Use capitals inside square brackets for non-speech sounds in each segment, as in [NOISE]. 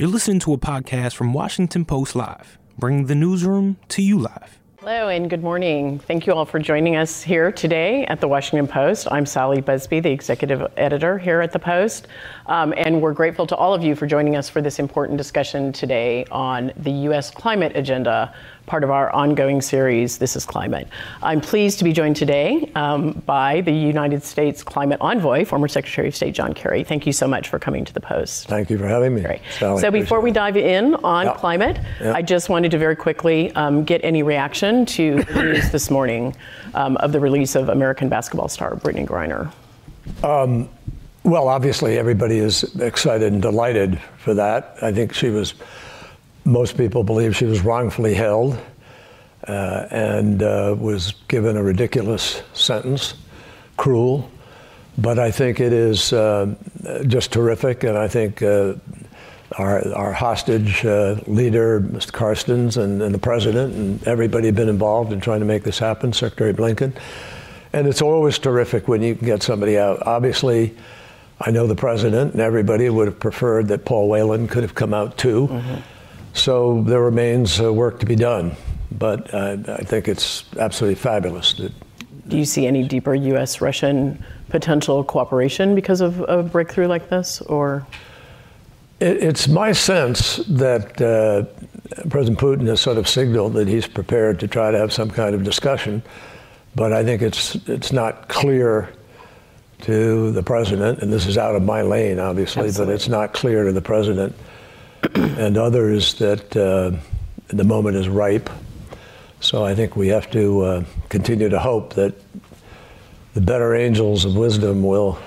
You're listening to a podcast from Washington Post Live, bringing the newsroom to you live. Hello and good morning. Thank you all for joining us here today at the Washington Post. I'm Sally Buzbee, the executive editor here at the Post, um, and we're grateful to all of you for joining us for this important discussion today on the U.S. climate agenda part of our ongoing series, This is Climate. I'm pleased to be joined today um, by the United States Climate Envoy, former Secretary of State John Kerry. Thank you so much for coming to the Post. Thank you for having me. Great. Sally, so before we dive in on yeah. climate, yeah. I just wanted to very quickly um, get any reaction to the [COUGHS] news this morning um, of the release of American basketball star Brittney Griner. Um, well, obviously, everybody is excited and delighted for that. I think she was most people believe she was wrongfully held uh, and uh, was given a ridiculous sentence, cruel. But I think it is uh, just terrific, and I think uh, our, our hostage uh, leader, Mr. Carstens, and, and, the president, and everybody have been involved in trying to make this happen, Secretary Blinken. And it's always terrific when you can get somebody out. Obviously, I know the president and everybody would have preferred that Paul Whelan could have come out too. Mm-hmm. So there remains uh, work to be done, but uh, I think it's absolutely fabulous. That, Do you see any deeper U.S. Russian potential cooperation because of a breakthrough like this, or? It, it's my sense that uh, President Putin has sort of signaled that he's prepared to try to have some kind of discussion, but I think it's it's not clear to the president, and this is out of my lane, obviously, Absolutely. but it's not clear to the president and others that uh, the moment is ripe. So I think we have to uh, continue to hope that the better angels of wisdom will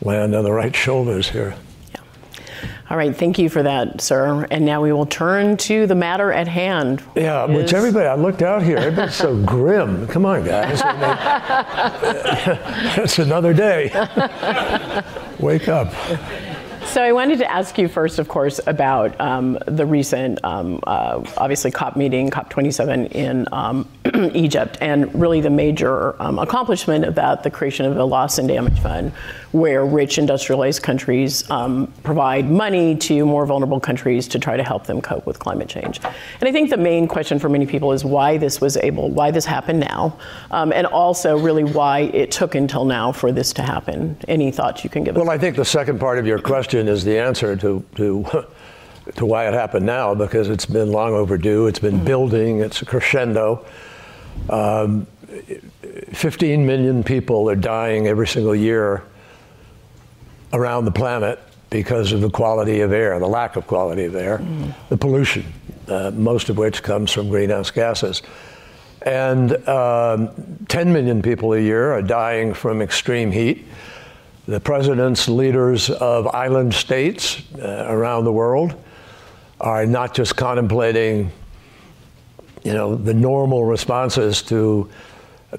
land on the right [LAUGHS] shoulders here. Yeah. All right, thank you for that, sir. And now we will turn to the matter at hand. Yeah, is... which everybody, I looked out here, everybody's so [LAUGHS] grim. Come on, guys. [LAUGHS] it's another day. Wake up. So I wanted to ask you first, of course, about um, the recent, um, uh, obviously, COP meeting, COP27 in um, [CLEARS THROAT] Egypt, and really the major um, accomplishment about the creation of a loss and damage fund, where rich industrialized countries um, provide money to more vulnerable countries to try to help them cope with climate change. And I think the main question for many people is why this was able, why this happened now, um, and also really why it took until now for this to happen. Any thoughts you can give well, us? Well, I think the second part of your question question is the answer to, to, [LAUGHS] to why it happened now because it's been long overdue. It's been mm-hmm. building, it's a crescendo. Um, 15 million people are dying every single year around the planet because of the quality of air, the lack of quality of air, mm. the pollution, uh, most of which comes from greenhouse gases. And um, 10 million people a year are dying from extreme heat the presidents, leaders of island states uh, around the world are not just contemplating, you know, the normal responses to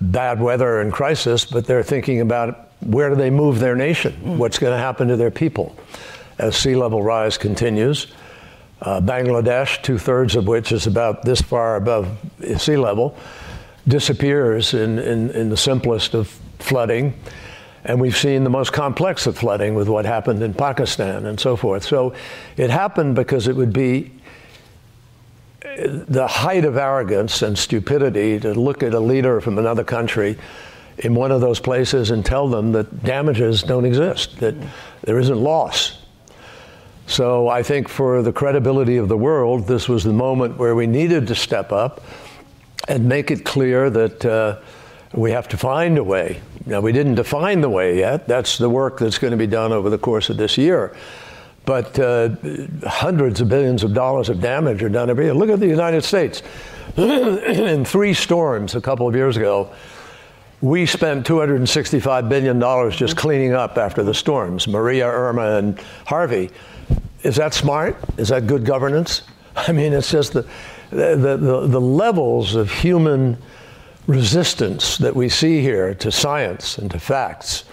bad weather and crisis, but they're thinking about where do they move their nation? Mm. What's going to happen to their people as sea level rise continues? Uh, Bangladesh, two thirds of which is about this far above sea level, disappears in, in, in the simplest of flooding. And we've seen the most complex of flooding with what happened in Pakistan and so forth. So it happened because it would be the height of arrogance and stupidity to look at a leader from another country in one of those places and tell them that damages don't exist, that there isn't loss. So I think for the credibility of the world, this was the moment where we needed to step up and make it clear that. Uh, we have to find a way. Now, we didn't define the way yet. That's the work that's going to be done over the course of this year. But uh, hundreds of billions of dollars of damage are done every year. Look at the United States. [CLEARS THROAT] In three storms a couple of years ago, we spent $265 billion just cleaning up after the storms Maria, Irma, and Harvey. Is that smart? Is that good governance? [LAUGHS] I mean, it's just the, the, the, the levels of human resistance that we see here to science and to facts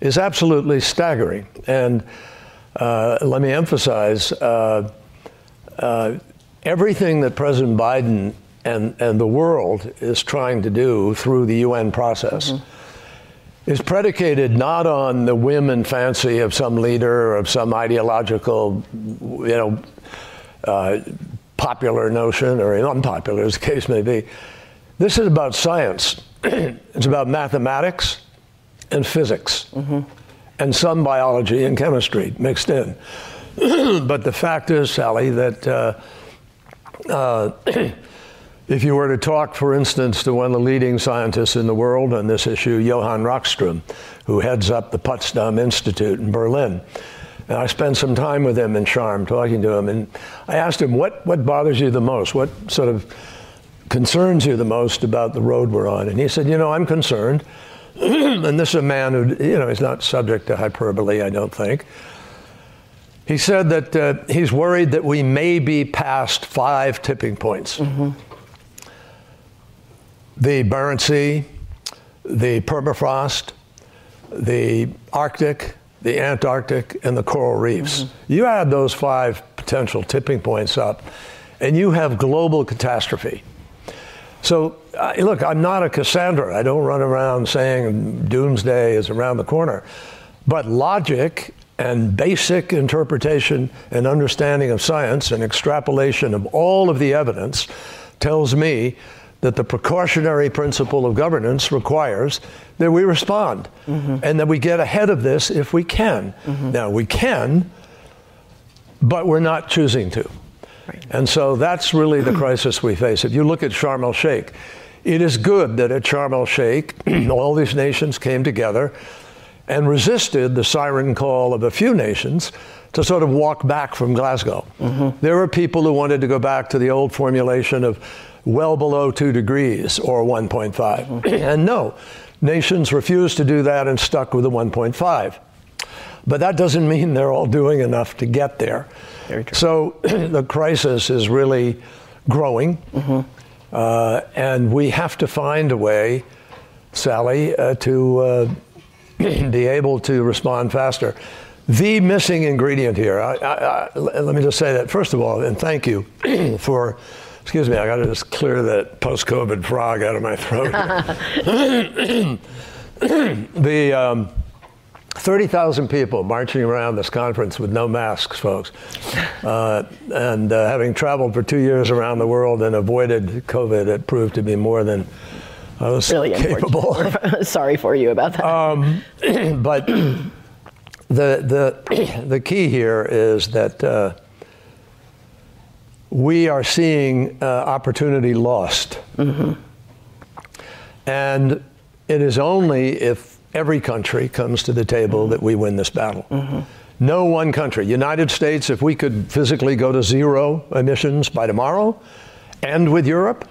is absolutely staggering. And uh, let me emphasize uh, uh, everything that President Biden and, and the world is trying to do through the UN process mm-hmm. is predicated not on the whim and fancy of some leader or of some ideological, you know, uh, popular notion or unpopular, as the case may be. This is about science. [CLEARS THROAT] it's about mathematics and physics mm-hmm. and some biology and chemistry mixed in. [CLEARS THROAT] but the fact is, Sally, that uh, uh, [CLEARS THROAT] if you were to talk, for instance, to one of the leading scientists in the world on this issue, Johann Rockström, who heads up the Potsdam Institute in Berlin, and I spent some time with him in Sharm talking to him, and I asked him, what, what bothers you the most? What sort of concerns you the most about the road we're on? And he said, You know, I'm concerned. [CLEARS THROAT] and this is a man who, you know, is not subject to hyperbole, I don't think. He said that uh, he's worried that we may be past five tipping points. Mm-hmm the Barents Sea, the permafrost, the Arctic, the Antarctic, and the coral reefs. Mm-hmm. You add those five potential tipping points up, and you have global catastrophe. So, uh, look, I'm not a Cassandra. I don't run around saying doomsday is around the corner. But logic and basic interpretation and understanding of science and extrapolation of all of the evidence tells me that the precautionary principle of governance requires that we respond mm-hmm. and that we get ahead of this if we can. Mm-hmm. Now, we can, but we're not choosing to. Right. And so that's really the crisis we face. If you look at Sharm el Sheikh, it is good that at Sharm el Sheikh, [CLEARS THROAT] all these nations came together and resisted the siren call of a few nations to sort of walk back from Glasgow. Mm-hmm. There were people who wanted to go back to the old formulation of well below 2 degrees or 1.5. [CLEARS THROAT] Mm-hmm. and no, nations refused to do that and stuck with the 1.5. But that doesn't mean they're all doing enough to get there. So [CLEARS THROAT] the crisis is really growing, mm-hmm. uh, and we have to find a way, Sally, uh, to uh, [CLEARS THROAT] be able to respond faster. The missing ingredient here, I, I, I, let me just say that, first of all, and thank you for Excuse me, I got to just clear that post COVID frog out of my throat. [LAUGHS] the um, 30,000 people marching around this conference with no masks, folks. Uh, and uh, having traveled for two years around the world and avoided COVID, it proved to be more than I was really capable. [LAUGHS] Sorry for you about that. Um, [CLEARS THROAT] but the, the, [CLEARS THROAT] the key here is that. Uh, we are seeing uh, opportunity lost. Mm-hmm. And it is only if every country comes to the table mm-hmm. that we win this battle. Mm-hmm. No one country. United States, if we could physically go to zero emissions by tomorrow, and with Europe,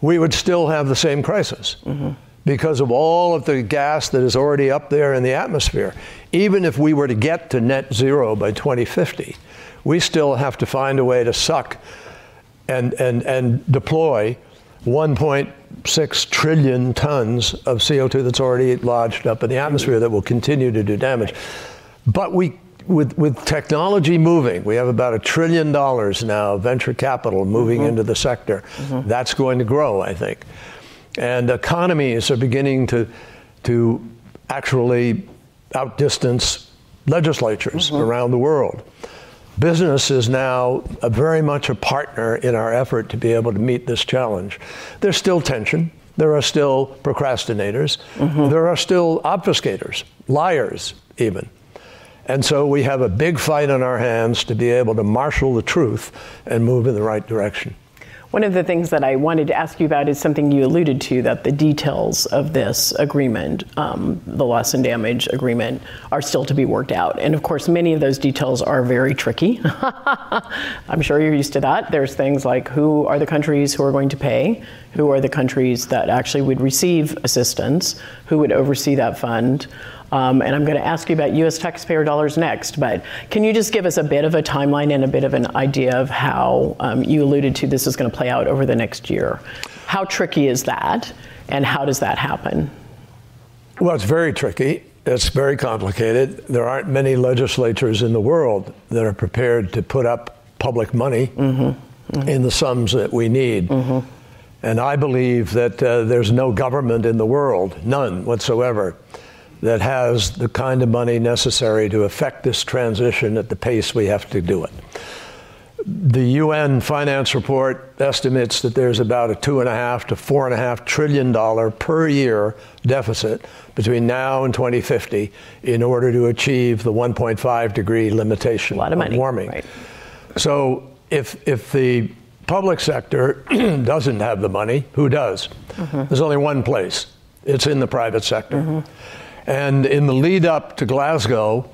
we would still have the same crisis mm-hmm. because of all of the gas that is already up there in the atmosphere. Even if we were to get to net zero by 2050, we still have to find a way to suck and, and, and deploy 1.6 trillion tons of CO2 that's already lodged up in the atmosphere that will continue to do damage. But we, with, with technology moving, we have about a trillion dollars now of venture capital moving mm-hmm. into the sector. Mm-hmm. That's going to grow, I think. And economies are beginning to, to actually outdistance legislatures mm-hmm. around the world business is now very much a partner in our effort to be able to meet this challenge. There's still tension. There are still procrastinators. Mm-hmm. There are still obfuscators, liars, even. And so we have a big fight on our hands to be able to marshal the truth and move in the right direction. One of the things that I wanted to ask you about is something you alluded to that the details of this agreement, um, the loss and damage agreement, are still to be worked out. And of course, many of those details are very tricky. [LAUGHS] I'm sure you're used to that. There's things like who are the countries who are going to pay, who are the countries that actually would receive assistance, who would oversee that fund. Um, and I'm going to ask you about U.S. taxpayer dollars next. But can you just give us a bit of a timeline and a bit of an idea of how um, you alluded to this is going to play out over the next year? How tricky is that, and how does that happen? Well, it's very tricky. It's very complicated. There aren't many legislatures in the world that are prepared to put up public money mm-hmm. Mm-hmm. in the sums that we need. Mm-hmm. And I believe that uh, there's no government in the world, none whatsoever, that has the kind of money necessary to effect this transition at the pace we have to do it. The UN finance report estimates that there's about a two and a half to four and a half trillion dollar per year deficit between now and 2050 in order to achieve the 1.5 degree limitation a lot of money. warming. Right. So if if the public sector [CLEARS THROAT] doesn't have the money, who does? Mm-hmm. There's only one place. It's in the private sector. Mm-hmm. And in the lead up to Glasgow,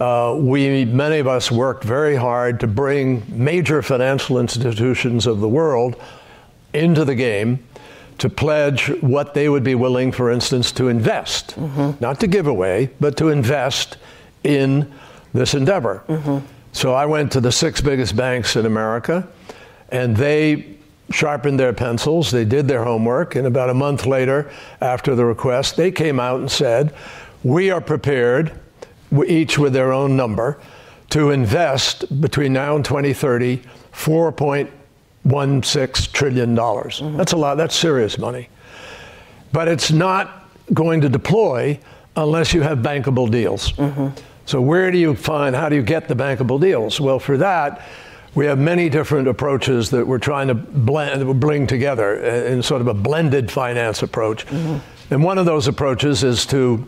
uh, we, many of us worked very hard to bring major financial institutions of the world into the game to pledge what they would be willing, for instance, to invest, mm-hmm. not to give away, but to invest in this endeavor. Mm-hmm. So I went to the six biggest banks in America, and they sharpened their pencils, they did their homework, and about a month later, after the request, they came out and said, We are prepared, each with their own number, to invest between now and 2030 $4.16 trillion. Mm-hmm. That's a lot, that's serious money. But it's not going to deploy unless you have bankable deals. Mm-hmm. So, where do you find, how do you get the bankable deals? Well, for that, we have many different approaches that we're trying to blend, bring together in sort of a blended finance approach. Mm-hmm. And one of those approaches is to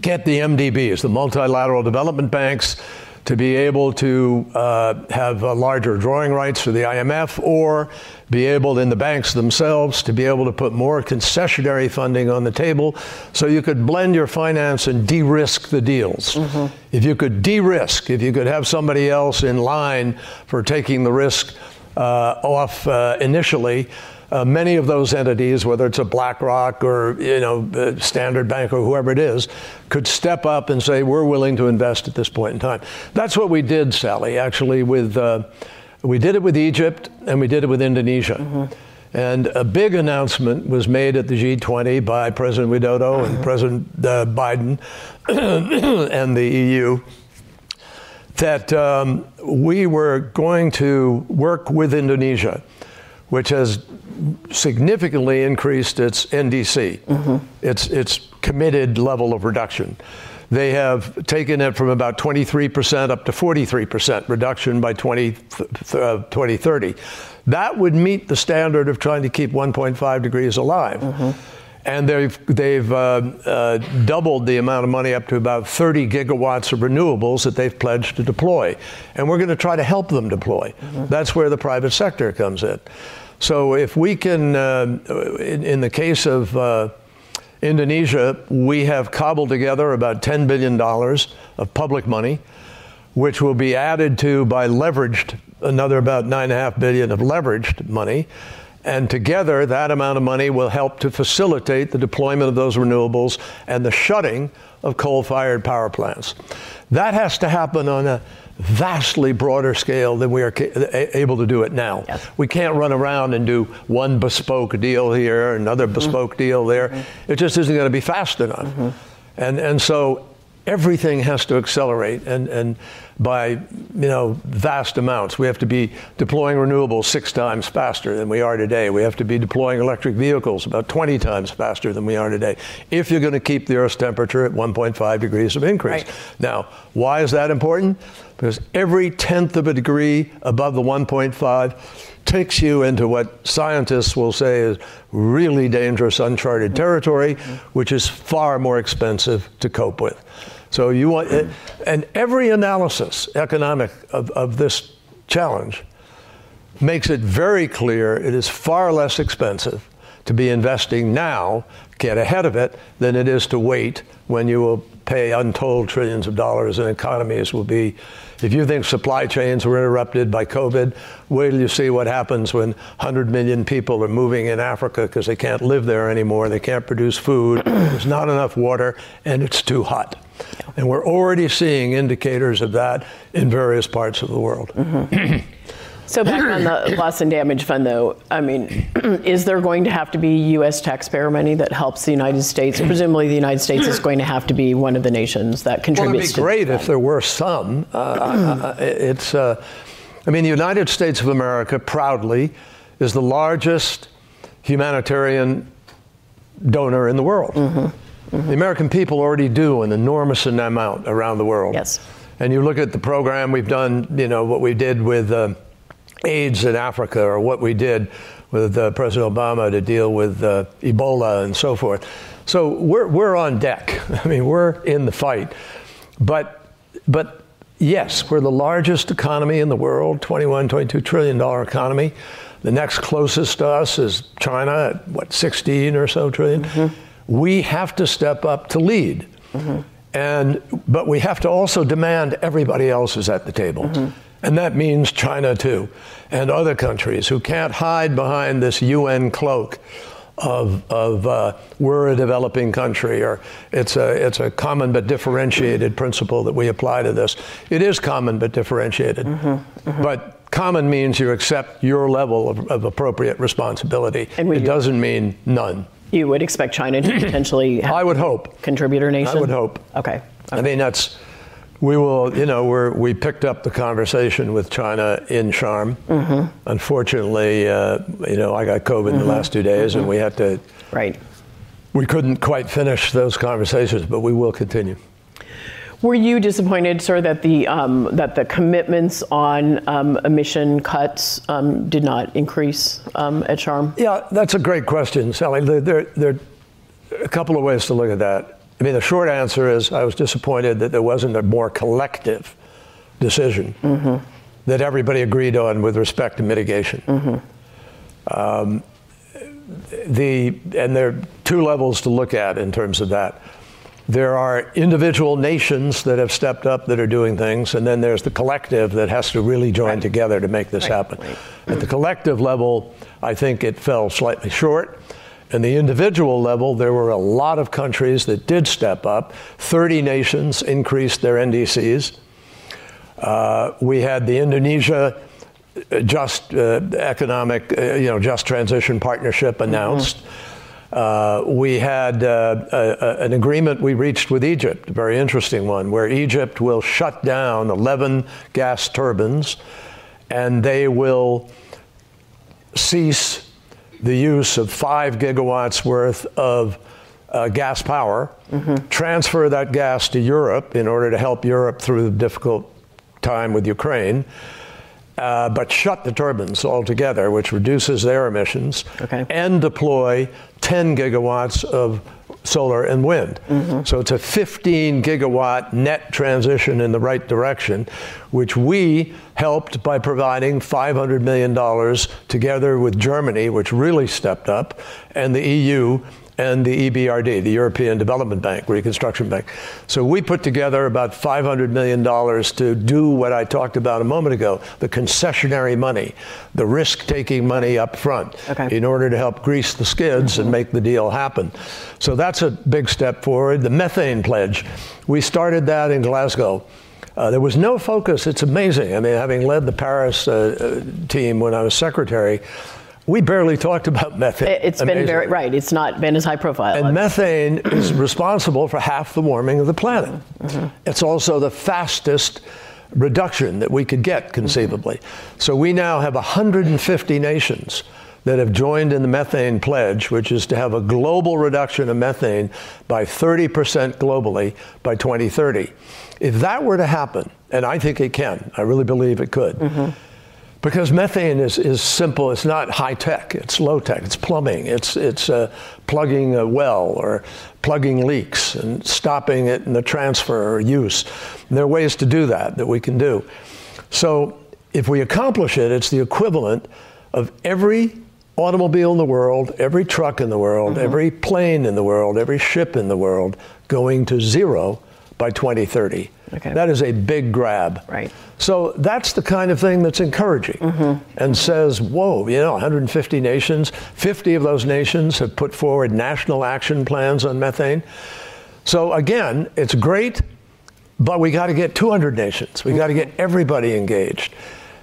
get the MDBs, the multilateral development banks, to be able to uh, have larger drawing rights for the IMF or be able in the banks themselves to be able to put more concessionary funding on the table so you could blend your finance and de-risk the deals. Mm-hmm. If you could de-risk, if you could have somebody else in line for taking the risk uh, off uh, initially, uh, many of those entities, whether it's a BlackRock or you know Standard Bank or whoever it is, could step up and say we're willing to invest at this point in time. That's what we did, Sally. Actually, with uh, we did it with Egypt and we did it with Indonesia. Mm-hmm. And a big announcement was made at the G20 by President Widodo and mm-hmm. President uh, Biden [CLEARS THROAT] and the EU that um, we were going to work with Indonesia, which has significantly increased its NDC, mm-hmm. its, its committed level of reduction. They have taken it from about 23% up to 43% reduction by 20, uh, 2030. That would meet the standard of trying to keep 1.5 degrees alive. Mm-hmm. And they've, they've uh, uh, doubled the amount of money up to about 30 gigawatts of renewables that they've pledged to deploy. And we're going to try to help them deploy. Mm-hmm. That's where the private sector comes in. So if we can, uh, in, in, the case of uh, Indonesia, we have cobbled together about $10 billion of public money, which will be added to by leveraged, another about 9.5 billion of leveraged money. And together, that amount of money will help to facilitate the deployment of those renewables and the shutting of coal fired power plants. That has to happen on a vastly broader scale than we are able to do it now. Yes. We can't run around and do one bespoke deal here, another mm-hmm. bespoke mm-hmm. deal there. Mm-hmm. It just isn't going to be fast enough. Mm-hmm. And, and so everything has to accelerate and, and by you know vast amounts. We have to be deploying renewables six times faster than we are today. We have to be deploying electric vehicles about 20 times faster than we are today if you're going to keep the Earth's temperature at 1.5 degrees of increase. Right. Now, why is that important? Because every tenth of a degree above the 1.5 takes you into what scientists will say is really dangerous, uncharted territory, mm-hmm. which is far more expensive to cope with. So you want, eh, and every analysis, economic, of, of this challenge makes it very clear it is far less expensive to be investing now, get ahead of it, than it is to wait when you will pay untold trillions of dollars and economies will be. If you think supply chains were interrupted by COVID, wait till you see what happens when 100 million people are moving in Africa because they can't live there anymore, they can't produce food, there's not enough water, and it's too hot. And we're already seeing indicators of that in various parts of the world. Mm-hmm. So back on the [CLEARS THROAT] loss and damage fund, though, I mean, [CLEARS THROAT] is there going to have to be U.S. taxpayer money that helps the United States? Presumably, the United States is going to have to be one of the nations that contributes. Well, it'd be great if there were some. Uh, uh, uh, it's, uh, I mean, the United States of America proudly is the largest humanitarian donor in the world. Mm-hmm. The American people already do an enormous amount around the world. Yes. And you look at the program we've done, you know, what we did with uh, AIDS in Africa or what we did with uh, President Obama to deal with uh, Ebola and so forth. So we're, we're on deck. [LAUGHS] I mean, we're in the fight. But, but yes, we're the largest economy in the world, 21, 22 trillion dollar economy. The next closest to us is China at what, 16 or so trillion? Mm-hmm. We have to step up to lead. Mm-hmm. And, but we have to also demand everybody else is at the table. Mm-hmm. And that means China too, and other countries who can't hide behind this UN cloak of, of uh, we're a developing country, or it's a, it's a common but differentiated principle that we apply to this. It is common but differentiated. Mm-hmm, mm-hmm. But common means you accept your level of, of appropriate responsibility. it doesn't mean none. You would expect China to [CLEARS THROAT] potentially I would hope. Contributor nation? I would hope. Okay. okay. I mean, that's we will, you know, we're, we picked up the conversation with China in Sharm. Mm-hmm. Unfortunately, uh, you know, I got COVID mm-hmm. in the last two days, mm-hmm. and we had to. Right. We couldn't quite finish those conversations, but we will continue. Were you disappointed, sir, that the um, that the commitments on um, emission cuts um, did not increase um, at Sharm? Yeah, that's a great question, Sally. There, there, there are a couple of ways to look at that. I mean, the short answer is I was disappointed that there wasn't a more collective decision mm-hmm. that everybody agreed on with respect to mitigation. Mm-hmm. Um, the, and there are two levels to look at in terms of that. There are individual nations that have stepped up that are doing things, and then there's the collective that has to really join right. together to make this right. happen. Right. At the collective level, I think it fell slightly short. And the individual level, there were a lot of countries that did step up. 30 nations increased their NDCs. Uh, we had the Indonesia uh, just uh, economic, uh, you know, just transition partnership mm-hmm. announced. Mm-hmm. Uh, we had uh, a, a, an agreement we reached with Egypt, a very interesting one, where Egypt will shut down 11 gas turbines and they will cease the use of five gigawatts worth of uh, gas power, mm-hmm. transfer that gas to Europe in order to help Europe through the difficult time with Ukraine, uh, but shut the turbines altogether, which reduces their emissions, okay. and deploy 10 gigawatts of solar and wind. Mm-hmm. So it's a 15 gigawatt net transition in the right direction, which we helped by providing $500 million together with Germany, which really stepped up, and the EU and the EBRD, the European Development Bank, Reconstruction Bank. So we put together about $500 million to do what I talked about a moment ago the concessionary money, the risk taking money up front, okay. in order to help grease the skids mm-hmm. and make the deal happen. So that's a big step forward. The methane pledge, we started that in Glasgow. Uh, there was no focus. It's amazing. I mean, having led the Paris uh, uh team when I was secretary, we barely talked about methane. It's amazingly. been very right. It's not been as high profile. And methane is responsible for half the warming of the planet. Mm-hmm. It's also the fastest reduction that we could get conceivably. Mm-hmm. So we now have 150 nations that have joined in the methane pledge, which is to have a global reduction of methane by 30% globally by 2030. If that were to happen, and I think it can, I really believe it could. Mm-hmm because methane is, is simple. It's not high tech. It's low tech. It's plumbing. It's, it's uh, plugging a well or plugging leaks and stopping it in the transfer or use. And there are ways to do that that we can do. So if we accomplish it, it's the equivalent of every automobile in the world, every truck in the world, mm-hmm. every plane in the world, every ship in the world going to zero by 2030. Okay. That is a big grab. Right. So that's the kind of thing that's encouraging mm-hmm. and says, whoa, you know, 150 nations, 50 of those nations have put forward national action plans on methane. So again, it's great, but we got to get 200 nations. We got to get everybody engaged.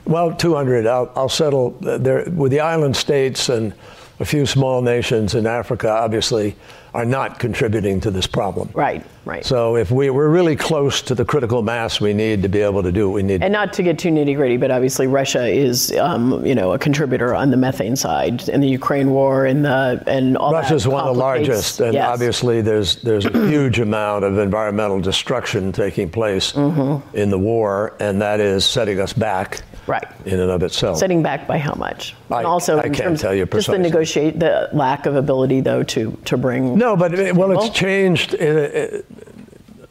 Well, 200, I'll, I'll settle there with the island states and a few small nations in Africa obviously are not contributing to this problem. Right, right. So if we, we're really close to the critical mass we need to be able to do what we need. And not to get too nitty gritty, but obviously Russia is, um, you know, a contributor on the methane side in the Ukraine war and the and all Russia's that one of the largest, and yes. obviously there's there's a [CLEARS THROAT] huge amount of environmental destruction taking place mm-hmm. in the war, and that is setting us back. Right. In and of itself. Setting back by how much? I, and also, I in can't terms, tell you just the negotiate the lack of ability though to to bring. No, but it, well, it's changed. It, it,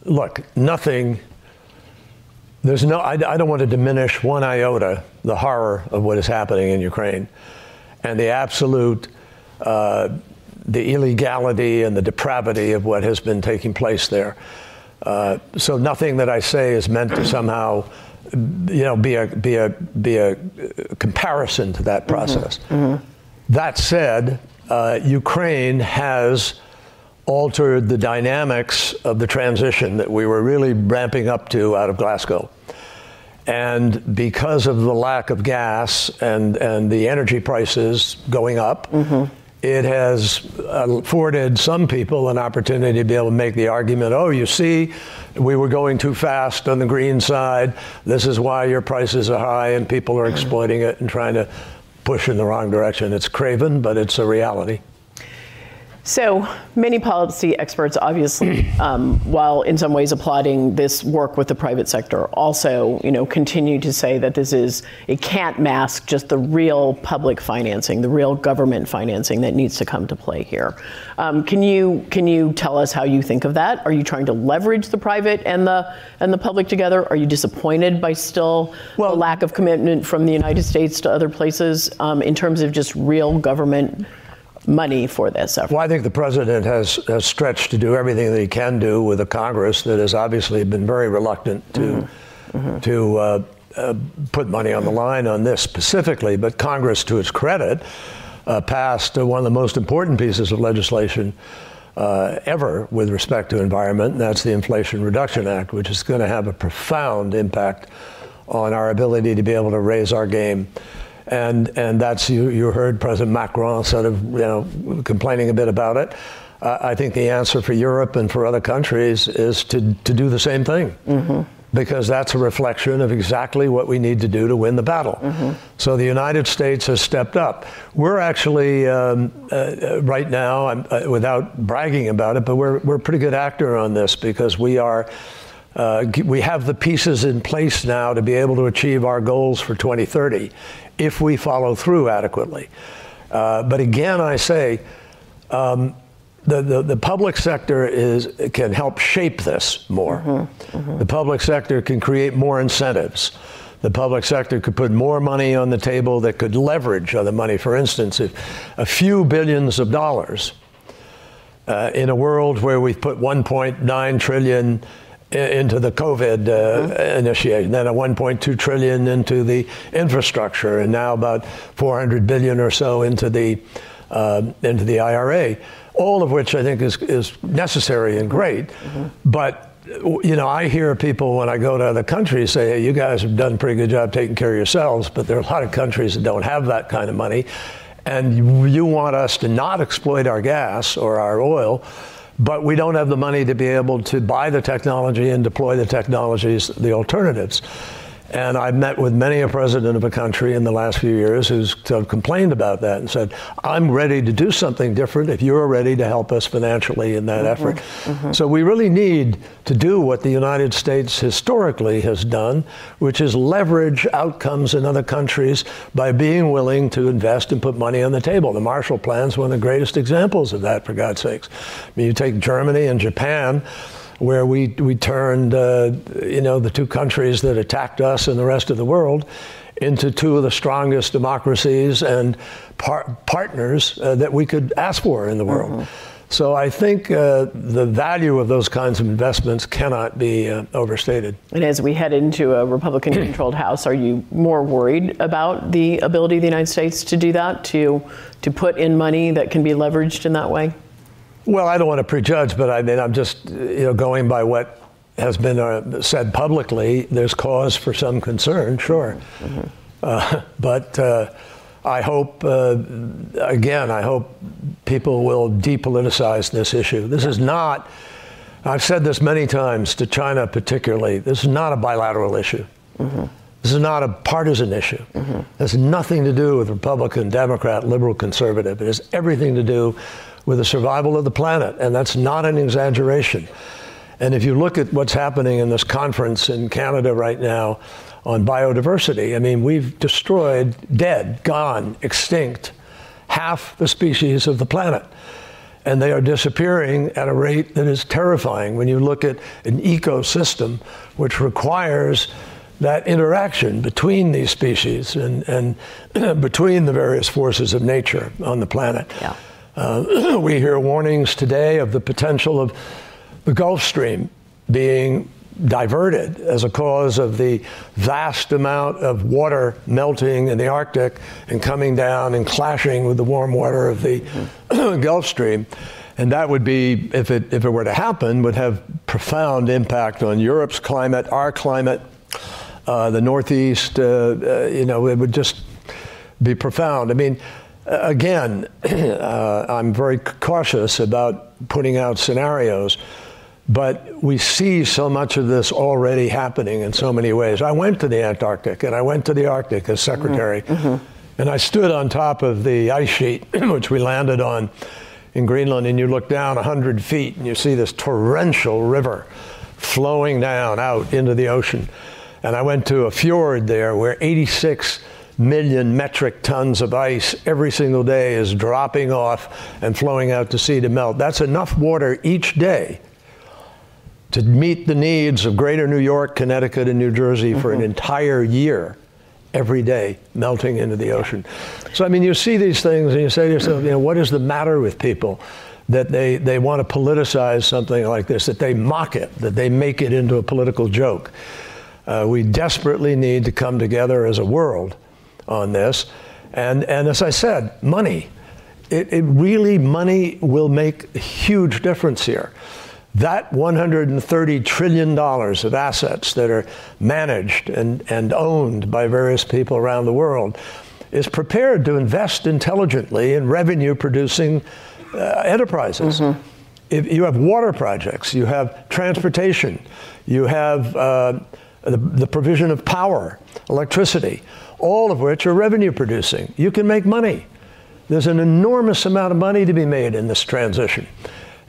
look, nothing. There's no. I, I don't want to diminish one iota the horror of what is happening in Ukraine, and the absolute. Uh, the illegality and the depravity of what has been taking place there. Uh, so nothing that I say is meant to somehow, you know, be a be a be a comparison to that mm-hmm. process. Mm-hmm. That said, uh, Ukraine has altered the dynamics of the transition that we were really ramping up to out of Glasgow. And because of the lack of gas and, and the energy prices going up, mm-hmm. It has uh, afforded some people an opportunity to be able to make the argument oh, you see, we were going too fast on the green side. This is why your prices are high, and people are exploiting it and trying to push in the wrong direction. It's craven, but it's a reality. So many policy experts, obviously, [CLEARS THROAT] um, while in some ways applauding this work with the private sector, also, you know, continue to say that this is it can't mask just the real public financing, the real government financing that needs to come to play here. Um, can you can you tell us how you think of that? Are you trying to leverage the private and the and the public together? Are you disappointed by still Well- the lack of commitment from the United States to other places um, in terms of just real government? Money for this effort. Well, I think the president has, has stretched to do everything that he can do with a Congress that has obviously been very reluctant to to uh, uh, put money on the line on this specifically. But Congress, to its credit, uh, passed uh, one of the most important pieces of legislation. Uh, ever with respect to environment, and that's the Inflation Reduction Act, which is going to have a profound impact on our ability to be able to raise our game and and that's you you heard President Macron sort of you know complaining a bit about it. Uh, I think the answer for Europe and for other countries is to to do the same thing. Because that's a reflection of exactly what we need to do to win the battle. So the United States has stepped up. We're actually um, uh, uh, right now, I'm, uh, without bragging about it, but we're we're a pretty good actor on this because we are uh, we have the pieces in place now to be able to achieve our goals for 2030 if we follow through adequately. Uh, but again, I say um, the, the, the public sector is, can help shape this more. The public sector can create more incentives. The public sector could put more money on the table that could leverage other money. For instance, if a few billions of dollars uh, in a world where we've put 1.9 trillion i- into the COVID uh, initiation, then a 1.2 trillion into the infrastructure, and now about 400 billion or so into the uh, into the IRA. All of which I think is is necessary and great, but. You know, I hear people when I go to other countries say, hey, you guys have done a pretty good job taking care of yourselves, but there are a lot of countries that don't have that kind of money and you want us to not exploit our gas or our oil, but we don't have the money to be able to buy the technology and deploy the technologies, the alternatives. And I've met with many a president of a country in the last few years who's complained about that and said, I'm ready to do something different if you're ready to help us financially in that mm-hmm, effort. Mm-hmm. So we really need to do what the United States historically has done, which is leverage outcomes in other countries by being willing to invest and put money on the table. The Marshall Plan is one of the greatest examples of that, for God's sakes. I mean, you take Germany and Japan where we, we turned, uh, you know, the two countries that attacked us and the rest of the world into two of the strongest democracies and par- partners uh, that we could ask for in the world. So I think uh, the value of those kinds of investments cannot be uh, overstated. And as we head into a Republican controlled [CLEARS THROAT] House, are you more worried about the ability of the United States to do that, to, to put in money that can be leveraged in that way? Well, I don't want to prejudge, but I mean, I'm just you know going by what has been uh, said publicly. There's cause for some concern, sure, uh, but uh, I hope, uh, again, I hope people will depoliticize this issue. This is not, I've said this many times to China particularly, this is not a bilateral issue. Mm-hmm. This is not a partisan issue. Mm-hmm. It has nothing to do with Republican, Democrat, liberal, conservative. It has everything to do with the survival of the planet, and that's not an exaggeration. And if you look at what's happening in this conference in Canada right now on biodiversity, I mean, we've destroyed, dead, gone, extinct, half the species of the planet. And they are disappearing at a rate that is terrifying when you look at an ecosystem which requires that interaction between these species and, and [CLEARS THROAT] between the various forces of nature on the planet. Yeah. Uh, [CLEARS THROAT] we hear warnings today of the potential of the Gulf Stream being diverted as a cause of the vast amount of water melting in the Arctic and coming down and clashing with the warm water of the. [CLEARS THROAT] Gulf Stream. And that would be, if it, if it were to happen, would have profound impact on Europe's climate, our climate, uh, the Northeast. Uh, uh, you know, it would just be profound. I mean, again, [CLEARS THROAT] uh, I'm very cautious about putting out scenarios but we see so much of this already happening in so many ways. I went to the Antarctic and I went to the Arctic as secretary, mm-hmm. mm-hmm. and I stood on top of the ice sheet, [CLEARS THROAT] which we landed on in Greenland, and you look down 100 feet and you see this torrential river flowing down out into the ocean. And I went to a fjord there where 86 million metric tons of ice every single day is dropping off and flowing out to sea to melt. That's enough water each day to meet the needs of greater New York, Connecticut, and New Jersey mm-hmm. for an mm-hmm. entire year every day melting into the ocean. So, I mean, you see these things and you say to yourself, you know, what is the matter with people that they, they want to politicize something like this, that they mock it, that they make it into a political joke? Uh, we desperately need to come together as a world on this. And, and as I said, money. It, it really, money will make a huge difference here that $130 trillion of assets that are managed and, and owned by various people around the world is prepared to invest intelligently in revenue producing uh, enterprises. Mm-hmm. If you have water projects, you have transportation, you have uh, the, the provision of power, electricity, all of which are revenue producing. You can make money. There's an enormous amount of money to be made in this transition.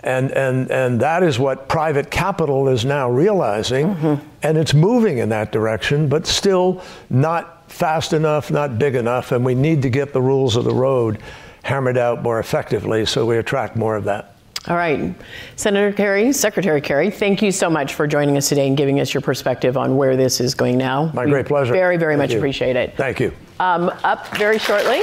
And, and, and that is what private capital is now realizing. Mm-hmm. And it's moving in that direction, but still not fast enough, not big enough. And we need to get the rules of the road hammered out more effectively so we attract more of that. All right. Senator Kerry, Secretary Kerry, thank you so much for joining us today and giving us your perspective on where this is going now. My we great pleasure. Very, very thank much you. appreciate it. Thank you. Um, up very shortly.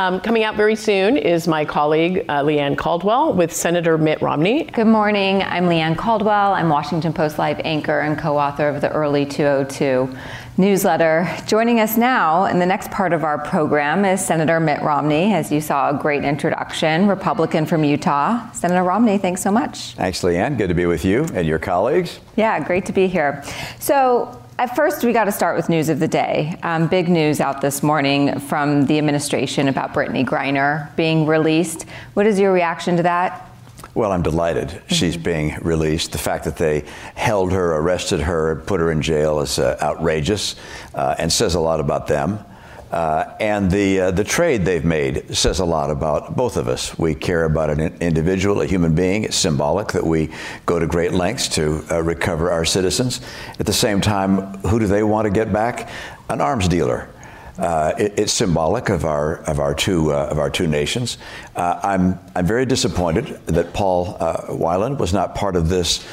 Um, coming out very soon is my colleague uh, Leigh Ann Caldwell with Senator Mitt Romney. Good morning. I'm Leigh Ann Caldwell. I'm Washington Post Live anchor and co author of the Early 202 newsletter. Joining us now in the next part of our program is Senator Mitt Romney. As you saw, a great introduction, Republican from Utah. Senator Romney, thanks so much. Thanks, Leigh Ann. Good to be with you and your colleagues. Yeah, great to be here. So, at first, we got to start with news of the day. Um, big news out this morning from the administration about Brittney Griner being released. What is your reaction to that? Well, I'm delighted mm-hmm. she's being released. The fact that they held her, arrested her, put her in jail is uh, outrageous uh, and says a lot about them. Uh, and the uh, the trade they've made says a lot about both of us. We care about an individual, a human being. It's symbolic that we go to great lengths to uh, recover our citizens. At the same time, who do they want to get back? An arms dealer. Uh, it, it's symbolic of our of our two uh, of our two nations. Uh, I'm I'm very disappointed that Paul Whelan was not part of this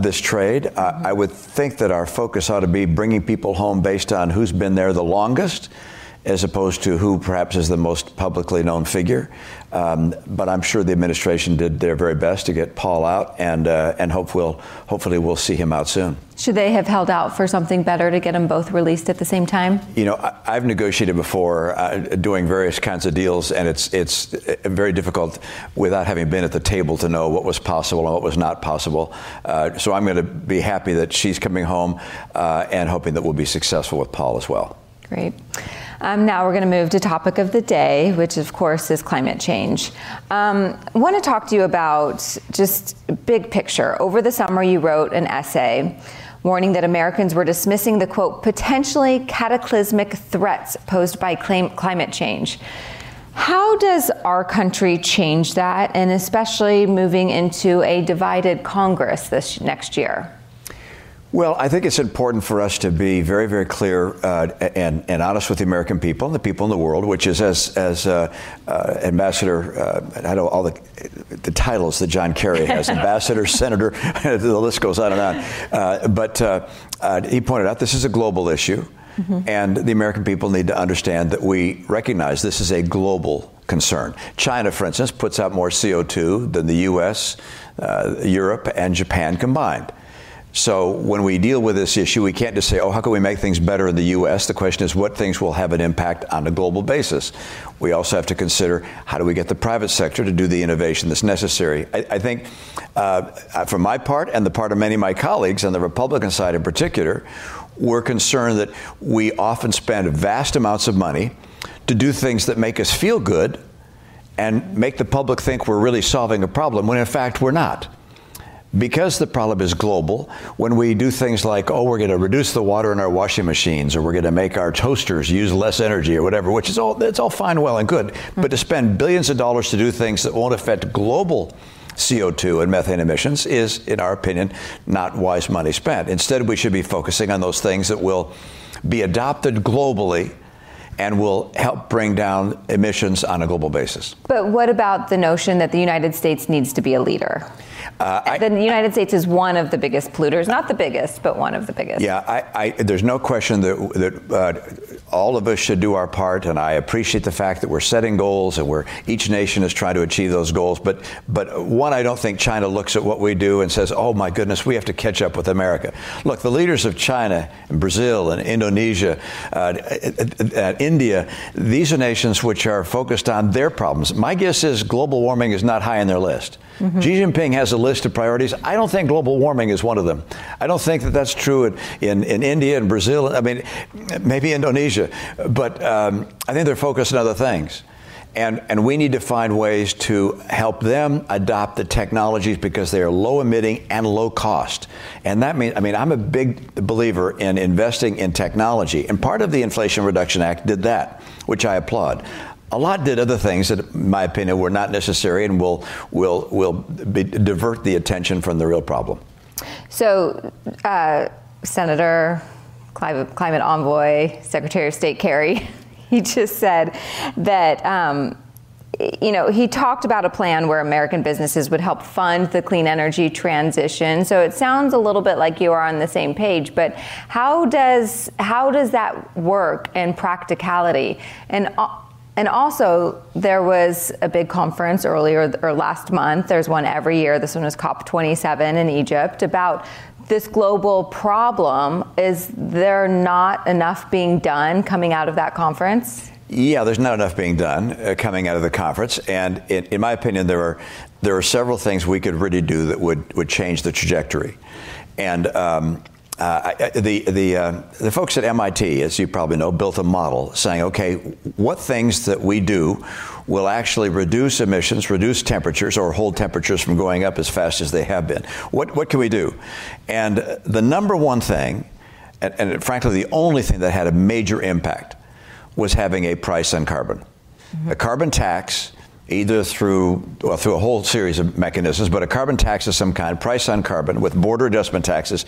this trade. I would think that our focus ought to be bringing people home based on who's been there the longest as opposed to who perhaps is the most publicly known figure. Um, but I'm sure the administration did their very best to get Paul out, and uh, and hope we'll, hopefully we'll see him out soon. Should they have held out for something better to get them both released at the same time? You know, I, have negotiated before, uh, doing various kinds of deals, and it's it's very difficult without having been at the table to know what was possible and what was not possible. Uh, so I'm going to be happy that she's coming home, uh, and hoping that we'll be successful with Paul as well. Great. Um, now we're going to move to topic of the day, which of course is climate change. Um, I want to talk to you about just big picture. Over the summer, you wrote an essay warning that Americans were dismissing the quote potentially cataclysmic threats posed by climate change. How does our country change that, and especially moving into a divided Congress this next year? Well, I think it's important for us to be very, very clear uh, and, and honest with the American people and the people in the world, which is as, as uh, uh, Ambassador, uh, I know all the, the titles that John Kerry has [LAUGHS] Ambassador, Senator, [LAUGHS] the list goes on and on. Uh, but uh, he pointed out this is a global issue, mm-hmm. and the American people need to understand that we recognize this is a global concern. China, for instance, puts out more CO2 than the U.S., Europe, and Japan combined. So when we deal with this issue, we can't just say, oh, how can we make things better in the U.S.? The question is, what things will have an impact on a global basis? We also have to consider how do we get the private sector to do the innovation that's necessary. I, I think, uh, for my part, and the part of many of my colleagues on the Republican side in particular, we're concerned that we often spend vast amounts of money to do things that make us feel good and make the public think we're really solving a problem when in fact we're not because the problem is global, when we do things like, oh, we're going to reduce the water in our washing machines, or we're going to make our toasters use less energy, or whatever, which is all that's all fine, well, and good, mm-hmm. but to spend billions of dollars to do things that won't affect global CO2 and methane emissions is, in our opinion, not wise money spent. Instead, we should be focusing on those things that will be adopted globally and will help bring down emissions on a global basis. But what about the notion that the United States needs to be a leader? Uh, I, the United States is one of the biggest polluters, not the biggest, but one of the biggest. Yeah, I, I, there's no question that, that uh, all of us should do our part, and I appreciate the fact that we're setting goals and we're each nation is trying to achieve those goals. But, but one, I don't think China looks at what we do and says, "Oh my goodness, we have to catch up with America." Look, the leaders of China and Brazil and Indonesia, uh, uh, uh India, these are nations which are focused on their problems. My guess is global warming is not high on their list. Mm-hmm. Xi Jinping has a list of priorities. I don't think global warming is one of them. I don't think that that's true in, in, in India and Brazil. I mean, maybe Indonesia, but um, I think they're focused on other things. And, and we need to find ways to help them adopt the technologies because they are low emitting and low cost. And that means, I mean, I'm a big believer in investing in technology. And part of the Inflation Reduction Act did that, which I applaud. A lot did other things that, in my opinion, were not necessary and will will will be, divert the attention from the real problem. So, uh, Senator, climate, climate envoy, Secretary of State Kerry, [LAUGHS] he just said that. Um, you know, he talked about a plan where American businesses would help fund the clean energy transition. So it sounds a little bit like you are on the same page. But how does how does that work in practicality? And uh, and also, there was a big conference earlier or last month. There's one every year. This one was COP27 in Egypt about this global problem. Is there not enough being done coming out of that conference? Yeah, there's not enough being done uh, coming out of the conference, and in, in, my opinion, there are there are several things we could really do that would would change the trajectory, and um, uh, the the uh, the folks at MIT, as you probably know, built a model saying, okay, what things that we do will actually reduce emissions, reduce temperatures, or hold temperatures from going up as fast as they have been. What what can we do? And the number one thing, and, and frankly, the only thing that had a major impact was having a price on carbon, mm-hmm. a carbon tax either through well through a whole series of mechanisms, but a carbon tax of some kind, price on carbon with border adjustment taxes.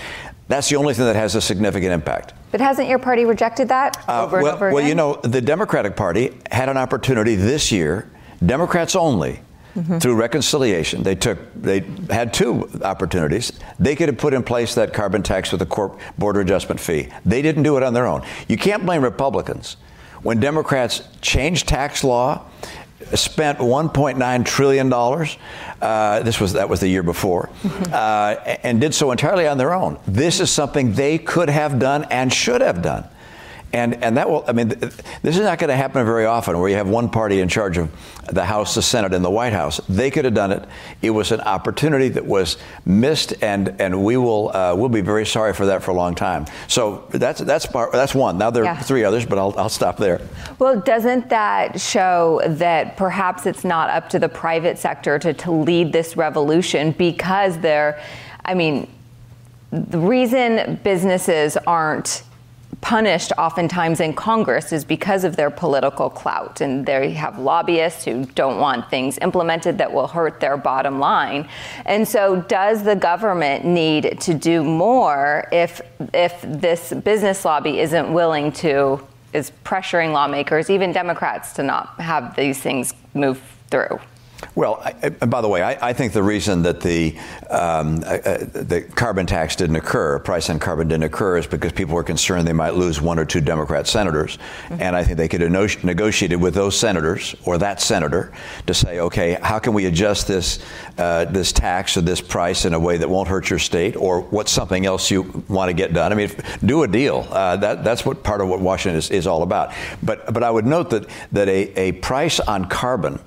That's the only thing that has a significant impact. But hasn't your party rejected that uh, over well, and over again? Well, you know, the Democratic Party had an opportunity this year, Democrats only. Mm-hmm. Through reconciliation, they took they had two opportunities. They could have put in place that carbon tax with a corp border adjustment fee. They didn't do it on their own. You can't blame Republicans when Democrats changed tax law, spent 1.9 trillion dollars. Uh, this was that was the year before, mm-hmm. [LAUGHS] uh, and did so entirely on their own. This is something they could have done and should have done. And, and that will, I mean, this is not going to happen very often where you have one party in charge of the House, the Senate, and the White House. They could have done it. It was an opportunity that was missed, and, and we will uh, we'll be very sorry for that for a long time. So that's, that's, part, that's one. Now there are yeah. three others, but I'll, I'll stop there. Well, doesn't that show that perhaps it's not up to the private sector to, to lead this revolution because they're, I mean, the reason businesses aren't punished oftentimes in Congress is because of their political clout. And they have lobbyists who don't want things implemented that will hurt their bottom line. And so, does the government need to do more if, if this business lobby isn't willing to, is pressuring lawmakers, even Democrats, to not have these things move through? Well, I, and by the way, I, I, think the reason that the um, uh, uh, the carbon tax didn't occur, price on carbon didn't occur, is because people were concerned they might lose one or two Democrat senators, mm-hmm. and I think they could have negotiated with those senators or that senator to say, okay, how can we adjust this uh, this tax or this price in a way that won't hurt your state, or what's something else you want to get done? I mean, do a deal. Uh, that that's what part of what Washington is, is all about. But but I would note that that a, a price on carbon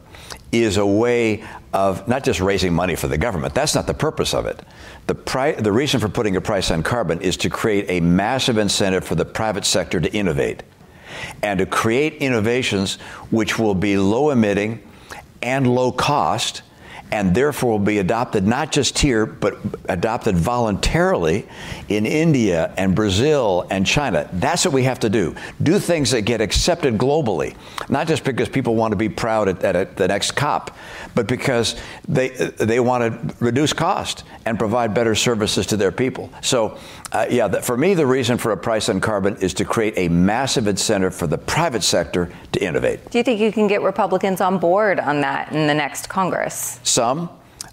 is a way of not just raising money for the government. That's not the purpose of it. The, pri- the reason for putting a price on carbon is to create a massive incentive for the private sector to innovate and to create innovations which will be low emitting and low cost and therefore will be adopted not just here, but adopted voluntarily in India and Brazil and China. That's what we have to do. Do things that get accepted globally, not just because people want to be proud at, at, at the next COP, but because they, they want to reduce cost and provide better services to their people. So, uh, yeah, the, for me, the reason for a price on carbon is to create a massive incentive for the private sector to innovate. Do you think you can get Republicans on board on that in the next Congress? Some,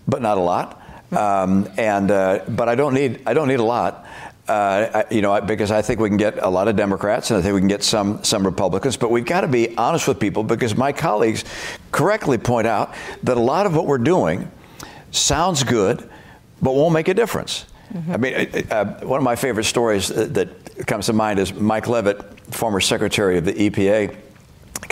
but not a lot. Um, and uh, but I don't need I don't need a lot. Uh, you know, because I think we can get a lot of Democrats and I think we can get some some Republicans, but we've got to be honest with people because my colleagues correctly point out that a lot of what we're doing sounds good, but won't make a difference. Mm-hmm. I mean, uh, one of my favorite stories that comes to mind is Mike Leavitt, former Secretary of the EPA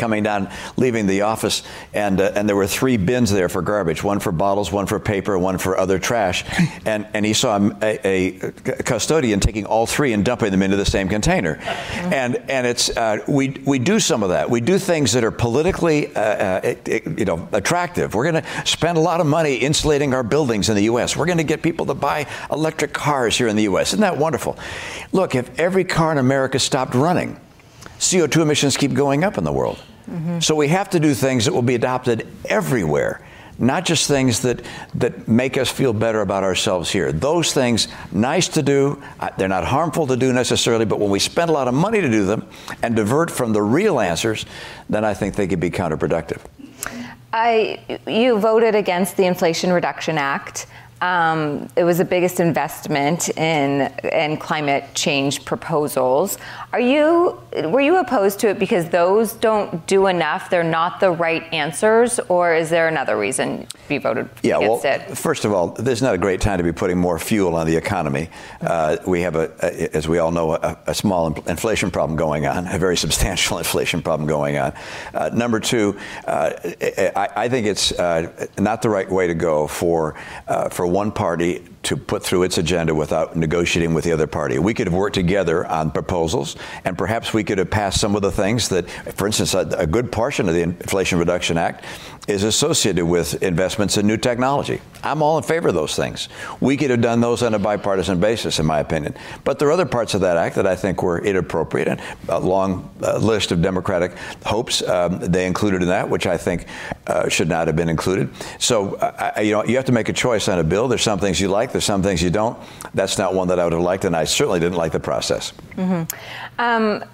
coming down, leaving the office, and uh, and there were three bins there for garbage: one for bottles, one for paper, one for other trash. [LAUGHS] And and he saw a, a custodian taking all three and dumping them into the same container. Mm-hmm. And and it's uh, we we do some of that. We do things that are politically uh, uh you know attractive. We're going to spend a lot of money insulating our buildings in the U.S. We're going to get people to buy electric cars here in the U.S. Isn't that wonderful? Look, if every car in America stopped running. CO2 emissions keep going up in the world. Mm-hmm. So we have to do things that will be adopted everywhere, not just things that, that make us feel better about ourselves here. Those things, nice to do, they're not harmful to do necessarily, but when we spend a lot of money to do them and divert from the real answers, then I think they could be counterproductive. I, you voted against the Inflation Reduction Act. Um, it was the biggest investment in in climate change proposals. Are you were you opposed to it because those don't do enough? They're not the right answers, or is there another reason you voted yeah, against well, it? First of all, this is not a great time to be putting more fuel on the economy. Uh, we have a, a, as we all know, a, a, small inflation problem going on, a very substantial [LAUGHS] inflation problem going on. Uh, number two, uh, I, I, think it's uh, not the right way to go for uh, for one party to put through its agenda without negotiating with the other party. We could have worked together on proposals, and perhaps we could have passed some of the things that, for instance, a, a good portion of the Inflation Reduction Act is associated with investments in new technology. I'm all in favor of those things. We could have done those on a bipartisan basis, in my opinion. But there are other parts of that act that I think were inappropriate, and a long uh, list of Democratic hopes um, they included in that, which I think uh, should not have been included. So, uh, you know, you have to make a choice on a bill. There's some things you like, there's some things you don't. That's not one that I would have liked, and I certainly didn't like the process. Mm-hmm. Um,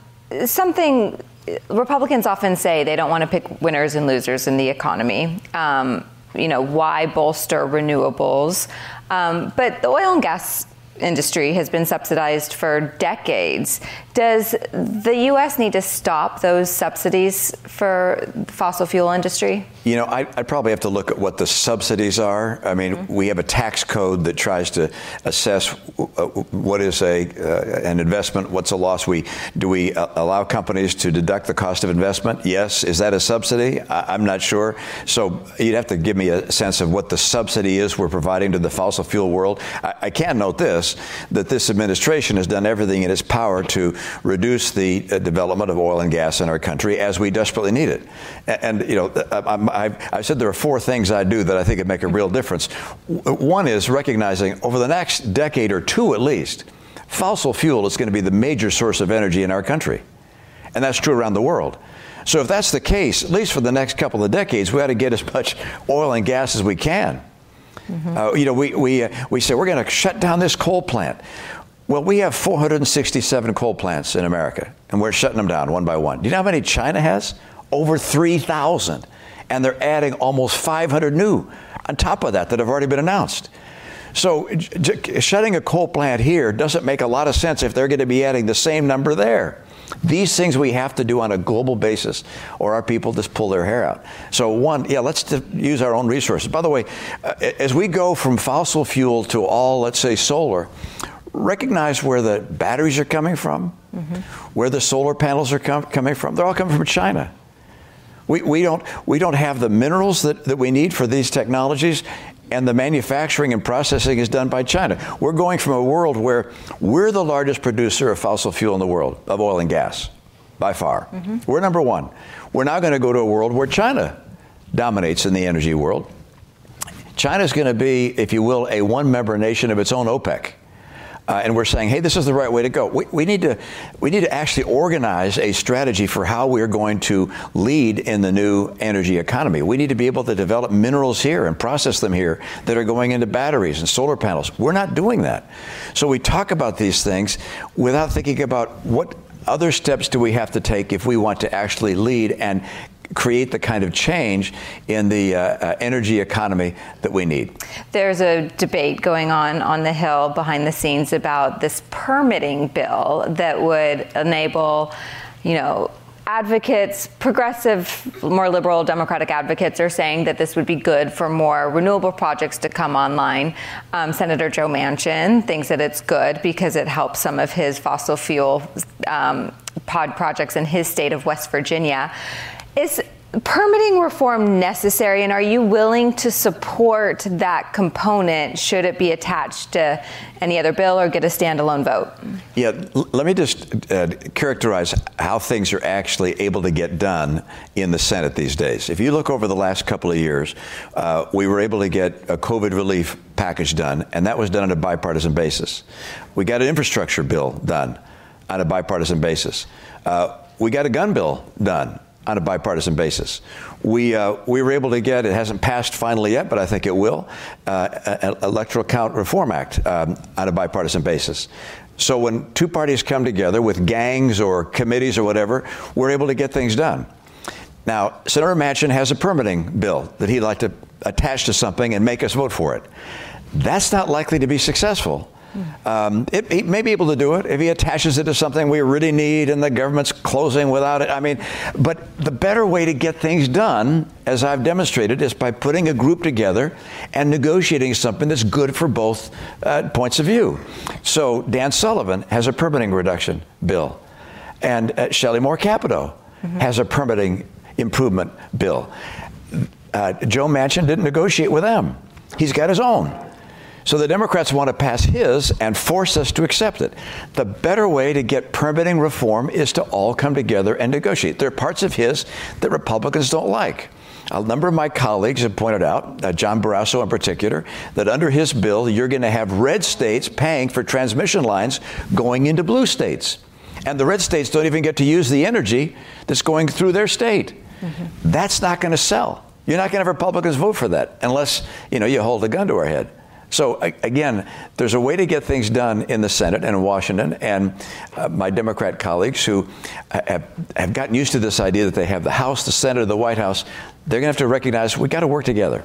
something Republicans often say they don't want to pick winners and losers in the economy. Um, you know, why bolster renewables? Um, but the oil and gas industry has been subsidized for decades. Does the U.S. need to stop those subsidies for fossil fuel industry? You know, I, would probably have to look at what the subsidies are. I mean, mm-hmm. we have a tax code that tries to assess what is a uh, an investment, what's a loss. We do we uh, allow companies to deduct the cost of investment? Yes. Is that a subsidy? I, am not sure. So you'd have to give me a sense of what the subsidy is we're providing to the fossil fuel world. I, I can note this: that this administration has done everything in its power to reduce the uh, development of oil and gas in our country as we desperately need it. And, and you know, I, I, said there are four things I do that I think would make a real difference. One is recognizing over the next decade or two at least, fossil fuel is going to be the major source of energy in our country. And that's true around the world. So if that's the case, at least for the next couple of decades, we ought to get as much oil and gas as we can. Mm-hmm. Uh, you know, we, we, uh, we say we're going to shut down this coal plant. Well, we have 467 coal plants in America, and we're shutting them down one by one. Do you know how many China has? Over 3,000. And they're adding almost 500 new on top of that that have already been announced. So j- shutting a coal plant here doesn't make a lot of sense if they're going to be adding the same number there. These things we have to do on a global basis, or our people just pull their hair out. So, one, yeah, let's use our own resources. By the way, uh, as we go from fossil fuel to all, let's say, solar, recognize where the batteries are coming from, mm-hmm. where the solar panels are com- coming from. They're all coming from China. We, we, don't, we don't have the minerals that, that we need for these technologies, and the manufacturing and processing is done by China. We're going from a world where we're the largest producer of fossil fuel in the world, of oil and gas, by far. Mm-hmm. We're number one. We're now going to go to a world where China dominates in the energy world. China's going to be, if you will, a one member nation of its own OPEC uh, and we're saying, hey, this is the right way to go. We, we, need to, we need to actually organize a strategy for how we're going to lead in the new energy economy. We need to be able to develop minerals here and process them here that are going into batteries and solar panels. We're not doing that. So we talk about these things without thinking about what other steps do we have to take if we want to actually lead and create the kind of change in the uh, uh, energy economy that we need. There's a debate going on on the Hill behind the scenes about this permitting bill that would enable, you know, advocates, progressive, more liberal Democratic advocates are saying that this would be good for more renewable projects to come online. Um, Senator Joe Manchin thinks that it's good because it helps some of his fossil fuel um, pod projects in his state of West Virginia. Is permitting reform necessary, and are you willing to support that component should it be attached to any other bill or get a standalone vote? Yeah, l- let me just uh, characterize how things are actually able to get done in the Senate these days. If you look over the last couple of years, uh, we were able to get a COVID relief package done, and that was done on a bipartisan basis. We got an infrastructure bill done on a bipartisan basis. Uh, we got a gun bill done on a bipartisan basis. We, uh, we were able to get, it hasn't passed finally yet, but I think it will, uh, Electoral Count Reform Act um, on a bipartisan basis. So when two parties come together with gangs or committees or whatever, we're able to get things done. Now, Senator Manchin has a permitting bill that he'd like to attach to something and make us vote for it. That's not likely to be successful um, it, he may be able to do it if he attaches it to something we really need and the government's closing without it. I mean, but the better way to get things done, as I've demonstrated, is by putting a group together and negotiating something that's good for both uh, points of view. So Dan Sullivan has a permitting reduction bill, and uh, Shelley Moore Capito mm-hmm. has a permitting improvement bill. Uh, Joe Manchin didn't negotiate with them. He's got his own. So the Democrats want to pass his and force us to accept it. The better way to get permitting reform is to all come together and negotiate. There are parts of his that Republicans don't like. A number of my colleagues have pointed out, uh, John Barrasso in particular, that under his bill, you're going to have red states paying for transmission lines going into blue states. And the red states don't even get to use the energy that's going through their state. Mm-hmm. That's not going to sell. You're not going to have Republicans vote for that unless, you know, you hold a gun to our head. So again, there's a way to get things done in the Senate and in Washington, and uh, my Democrat colleagues who have, have gotten used to this idea that they have the House, the Senate, the White House, they're going to have to recognize we've got to work together.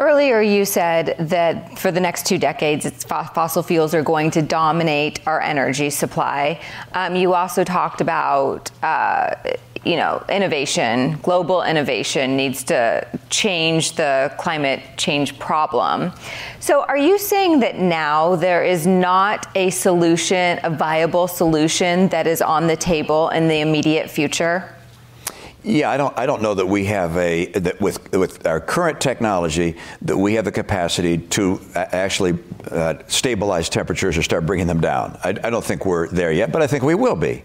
Earlier, you said that for the next two decades, fossil fuels are going to dominate our energy supply. Um, you also talked about, uh, you know, innovation, global innovation needs to change the climate change problem. So, are you saying that now there is not a solution, a viable solution that is on the table in the immediate future? Yeah, I don't. I don't know that we have a that with with our current technology that we have the capacity to actually uh, stabilize temperatures or start bringing them down. I, I don't think we're there yet, but I think we will be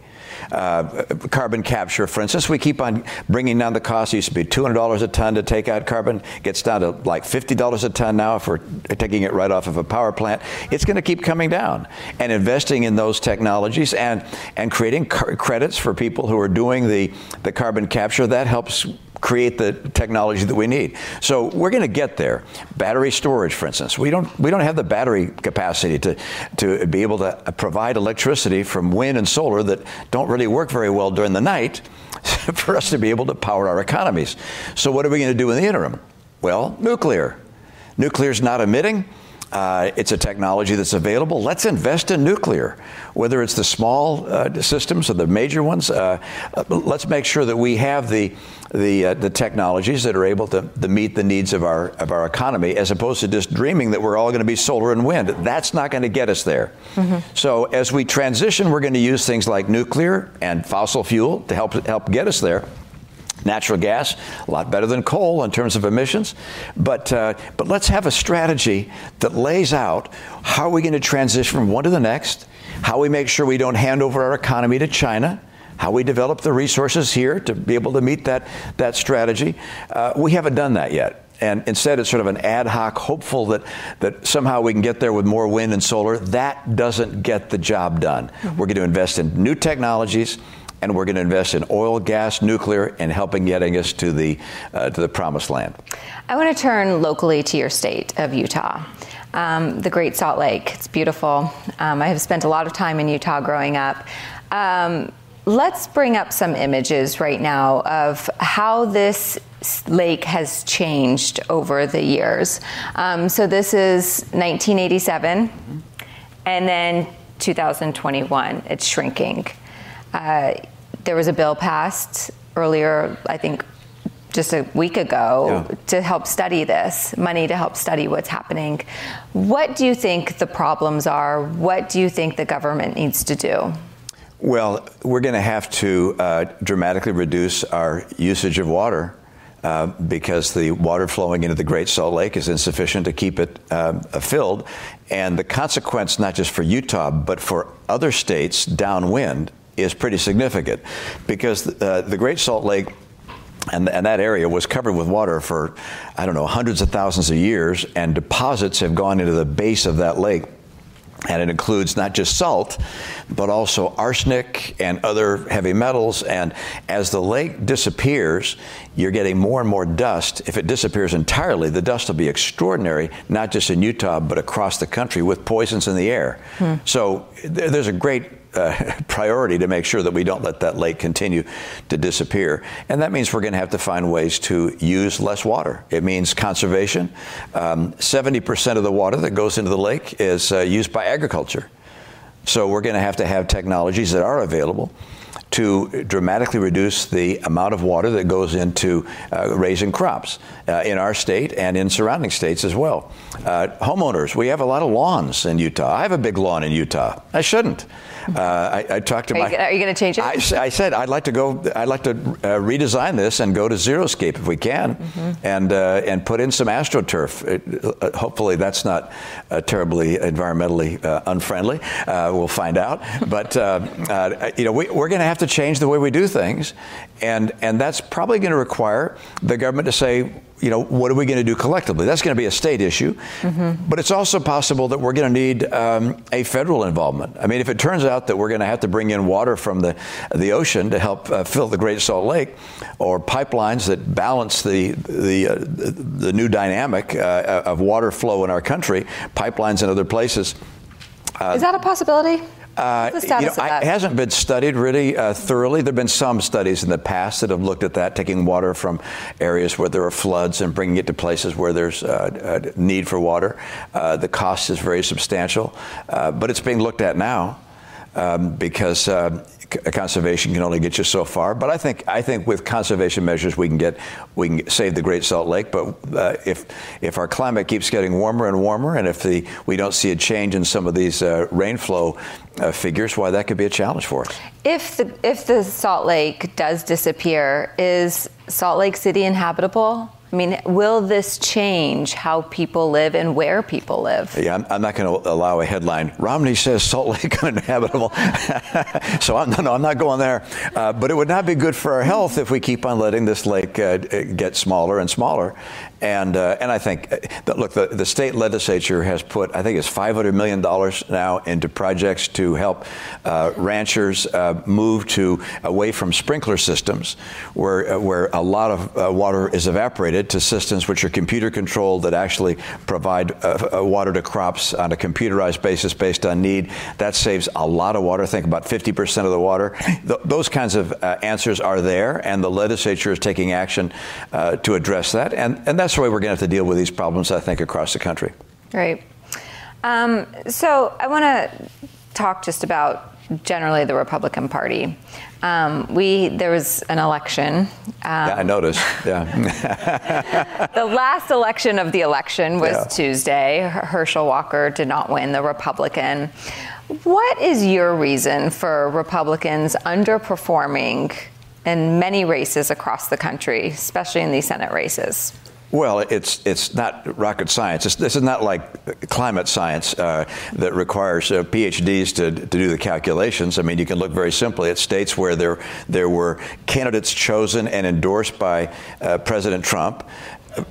uh, carbon capture, for instance. We keep on bringing down the cost. It used to be $200 a ton to take out carbon. Gets down to like $50 a ton now if we're taking it right off of a power plant. It's going to keep coming down. And investing in those technologies and, and creating car- credits for people who are doing the, the carbon capture, that helps create the technology that we need. So we're going to get there. Battery storage, for instance, we don't we don't have the battery capacity to to be able to uh, provide electricity from wind and solar that don't really work very well during the night [LAUGHS] for us to be able to power our economies. So what are we going to do in the interim? Well, nuclear. Nuclear is not emitting. Uh, it's a technology that's available. Let's invest in nuclear, whether it's the small uh, systems or the major ones. Uh, let's make sure that we have the the, uh, the technologies that are able to, to, meet the needs of our of our economy, as opposed to just dreaming that we're all going to be solar and wind. That's not going to get us there. Mm-hmm. So as we transition, we're going to use things like nuclear and fossil fuel to help help get us there natural gas, a lot better than coal in terms of emissions. But, uh, but let's have a strategy that lays out how are we going to transition from one to the next, how we make sure we don't hand over our economy to China. How we develop the resources here to be able to meet that, that strategy. Uh, we haven't done that yet. And instead, it's sort of an ad hoc, hopeful that, that somehow we can get there with more wind and solar. That doesn't get the job done. Mm-hmm. We're going to invest in new technologies, and we're going to invest in oil, gas, nuclear, and helping getting us to the uh, to the promised land. I want to turn locally to your state of Utah. Um, the Great Salt Lake. It's beautiful. Um, I have spent a lot of time in Utah growing up. Um, let's bring up some images right now of how this lake has changed over the years. Um, so this is 1987, and then 2021. It's shrinking. Uh, there was a bill passed earlier, I think just a week ago, yeah. to help study this, money to help study what's happening. What do you think the problems are? What do you think the government needs to do? Well, we're going to have to uh, dramatically reduce our usage of water. Uh, because the water flowing into the Great Salt Lake is insufficient to keep it uh, filled. And the consequence, not just for Utah, but for other states downwind, is pretty significant because uh, the Great Salt Lake and, and, that area was covered with water for, I don't know, hundreds of thousands of years, and deposits have gone into the base of that lake. And it includes not just salt, but also arsenic and other heavy metals. And as the lake disappears, you're getting more and more dust. If it disappears entirely, the dust will be extraordinary, not just in Utah, but across the country with poisons in the air. Hmm. So there's a great uh, [LAUGHS] priority to make sure that we don't let that lake continue to disappear. And that means we're going to have to find ways to use less water. It means conservation. Um, 70% of the water that goes into the lake is uh, used by agriculture. So we're going to have to have technologies that are available to dramatically reduce the amount of water that goes into uh, raising crops uh, in our state and in surrounding states as well. Uh, homeowners, we have a lot of lawns in Utah. I have a big lawn in Utah. I shouldn't. Uh, I, I, talked to are my. You, are you going to change it? I, I, said I'd like to go. I'd like to uh, redesign this and go to zeroscape if we can, mm-hmm. and uh, and put in some astroturf. It, hopefully, that's not terribly environmentally unfriendly. we'll find out. [LAUGHS] But you know, we, we're going to have to change the way we do things, and and that's probably going to require the government to say you know, what are we going to do collectively? That's going to be a state issue. Mm-hmm. But it's also possible that we're going to need um, a federal involvement. I mean, if it turns out that we're going to have to bring in water from the, the ocean to help uh, fill the Great Salt Lake, or pipelines that balance the, the, uh, the new dynamic uh, of water flow in our country, pipelines in other places. Uh, Is that a possibility? Uh, you know, of I- that? it hasn't been studied really uh, thoroughly. There have been some studies in the past that have looked at that, taking water from areas where there are floods and bringing it to places where there's uh, uh, need for water. Uh, the cost is very substantial, uh, but it's being looked at now um, because. Uh, c- Conservation can only get you so far, but I think I think with conservation measures we can get we can save the Great Salt Lake. But uh, if if our climate keeps getting warmer and warmer, and if the we don't see a change in some of these uh, rainflow uh, figures, why that could be a challenge for us. If the if the Salt Lake does disappear, is Salt Lake City inhabitable? I mean, will this change how people live and where people live? Yeah, I'm, I'm not going to allow a headline. Romney says Salt Lake [LAUGHS] uninhabitable. [LAUGHS] so I'm, no, no, I'm not going there. Uh, but it would not be good for our health if we keep on letting this lake uh, get smaller and smaller. And uh, and I think, uh, that, look, the, the state legislature has put, I think it's 500 million dollars now into projects to help uh, ranchers uh, move to away from sprinkler systems, where uh, where a lot of uh, water is evaporated, to systems which are computer controlled that actually provide water to crops on a computerized basis based on need. That saves a lot of water. Think about 50% of the water. Th- those kinds of answers are there, and the legislature is taking action to address that. And and that's the way we're going to have to deal with these problems. I think across the country. Right. Um, so I want to talk just about generally the Republican Party. Um, we there was an election. Um, yeah, I noticed. Yeah. [LAUGHS] the last election of the election was Yeah. Tuesday. Herschel Walker did not win, the Republican. What is your reason for Republicans underperforming in many races across the country, especially in these Senate races? Well, it's it's not rocket science. It's, this is not like climate science uh, that requires uh, PhDs to, to do the calculations. I mean, you can look very simply at states where there there were candidates chosen and endorsed by uh, President Trump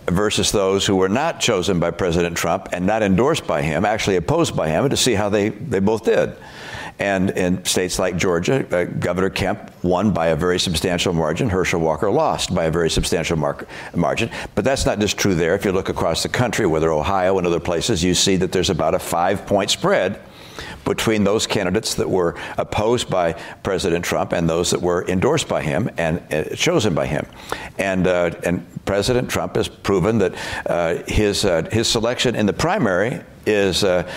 versus those who were not chosen by President Trump and not endorsed by him, actually opposed by him, to see how they, they both did. And in states like Georgia, uh, Governor Kemp won by a very substantial margin. Herschel Walker lost by a very substantial mar- margin. But that's not just true there. If you look across the country, whether Ohio and other places, you see that there's about a five point spread between those candidates that were opposed by President Trump and those that were endorsed by him and uh, chosen by him. And uh, and President Trump has proven that uh, his uh, his selection in the primary is uh,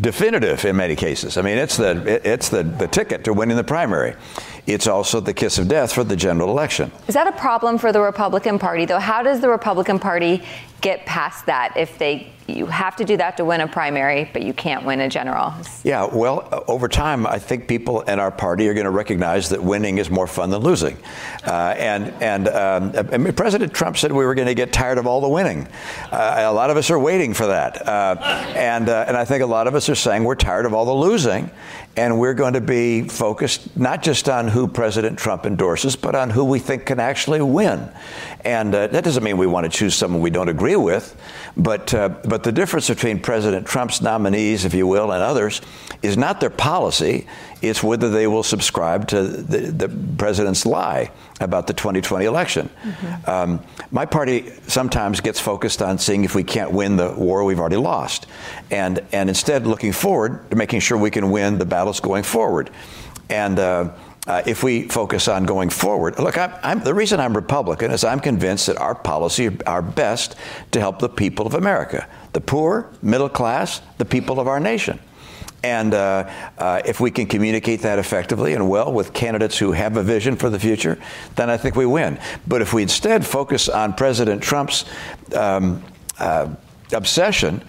definitive in many cases. I mean, it's the it's the, the ticket to winning the primary. It's also the kiss of death for the general election. Is that a problem for the Republican Party, though? How does the Republican Party get past that if they you have to do that to win a primary, but you can't win a general? Yeah, well, uh, over time, I think people in our party are going to recognize that winning is more fun than losing. Uh, and and um, I mean, President Trump said we were going to get tired of all the winning. Uh, a lot of us are waiting for that. Uh, and, uh, and I think a lot of us are saying we're tired of all the losing. And we're going to be focused not just on who President Trump endorses, but on who we think can actually win. And uh, that doesn't mean we want to choose someone we don't agree with, but uh, but the difference between President Trump's nominees, if you will, and others, is not their policy; it's whether they will subscribe to the, the president's lie about the 2020 election. Um, my party sometimes gets focused on seeing if we can't win the war we've already lost, and and instead looking forward to making sure we can win the battles going forward, and. Uh, uh, if we focus on going forward, look, I'm, I'm, the reason I'm Republican is I'm convinced that our policies are best to help the people of America, the poor, middle class, the people of our nation. And uh, uh, if we can communicate that effectively and well with candidates who have a vision for the future, then I think we win. But if we instead focus on President Trump's um, uh, obsession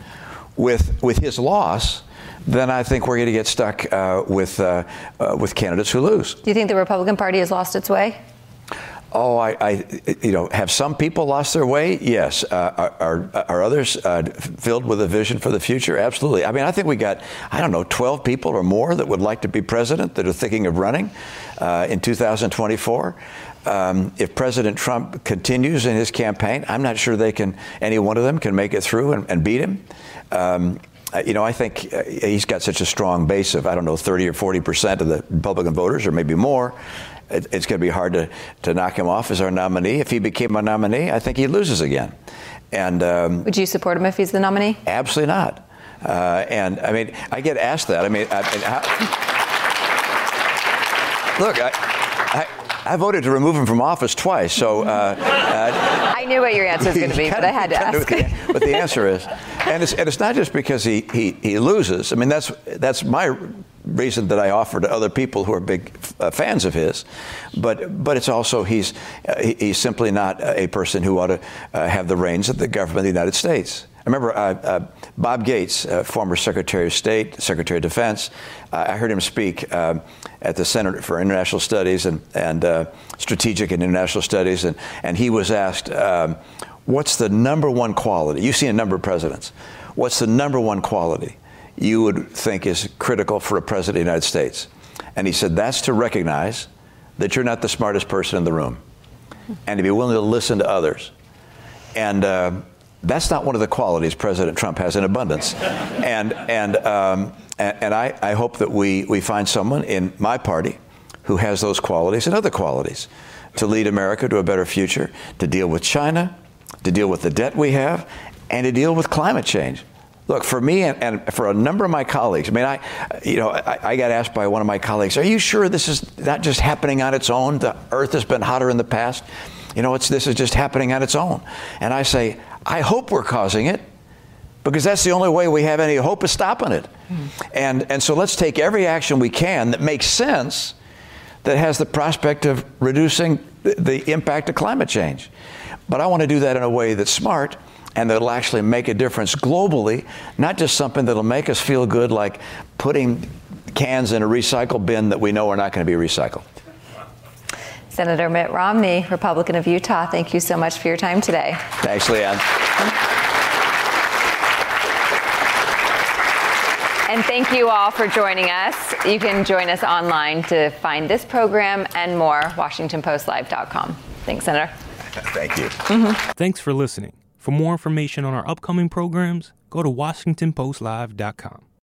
with with his loss, then I think we're going to get stuck uh, with uh, uh, with candidates who lose. Do you think the Republican Party has lost its way? Oh, I, I, you know, have some people lost their way? Yes. Uh, are, are, are others uh, filled with a vision for the future? Absolutely. I mean, I think we got, I don't know, 12 people or more that would like to be president that are thinking of running uh, in 2024. Um, if President Trump continues in his campaign, I'm not sure they can, any one of them can make it through and, and beat him. Um, uh, you know, I think uh, he's got such a strong base of, I don't know, 30 or 40 percent of the Republican voters, or maybe more. It, it's going to be hard to, to knock him off as our nominee. If he became a nominee, I think he loses again. And um, Would you support him if he's the nominee? absolutely not. Uh, and I mean, I get asked that. I mean, I, how, look, I, I, I, voted to remove him from office twice, so. Uh, uh, [LAUGHS] I knew what your answer was going to be, but I had to [LAUGHS] ask. But the, answer is, and it's, and it's not just because he, he, he loses. I mean, that's, that's my reason that I offer to other people who are big uh, fans of his. But but it's also he's uh, he's simply not a person who ought to uh, have the reins of the government of the United States. I remember uh, uh, Bob Gates, former Secretary of State, Secretary of Defense. I heard him speak at the Center for International Studies and, and Strategic and International Studies, and, and he was asked, um, "What's the number one quality?" You've seen a number of presidents. What's the number one quality you would think is critical for a president of the United States? And he said, that's to recognize that you're not the smartest person in the room and to be willing to listen to others. And uh, that's not one of the qualities President Trump has in abundance. and and, um, and, and I, I hope that we, we find someone in my party who has those qualities and other qualities to lead America to a better future, to deal with China, to deal with the debt we have, and to deal with climate change. Look, for me and, and, for a number of my colleagues, I mean, I, you know, I, I, got asked by one of my colleagues, "Are you sure this is not just happening on its own? The Earth has been hotter in the past. You know, it's this is just happening on its own." And I say, I hope we're causing it, because that's the only way we have any hope of stopping it. Mm. And and so let's take every action we can that makes sense, that has the prospect of reducing the, the impact of climate change. But I want to do that in a way that's smart and that'll actually make a difference globally, not just something that'll make us feel good like putting cans in a recycle bin that we know are not going to be recycled. Senator Mitt Romney, Republican of Utah, thank you so much for your time today. Thanks, Leigh Ann. And thank you all for joining us. You can join us online to find this program and more, WashingtonPostLive.com. Thanks, Senator. [LAUGHS] Thank you. Mm-hmm. Thanks for listening. For more information on our upcoming programs, go to WashingtonPostLive.com.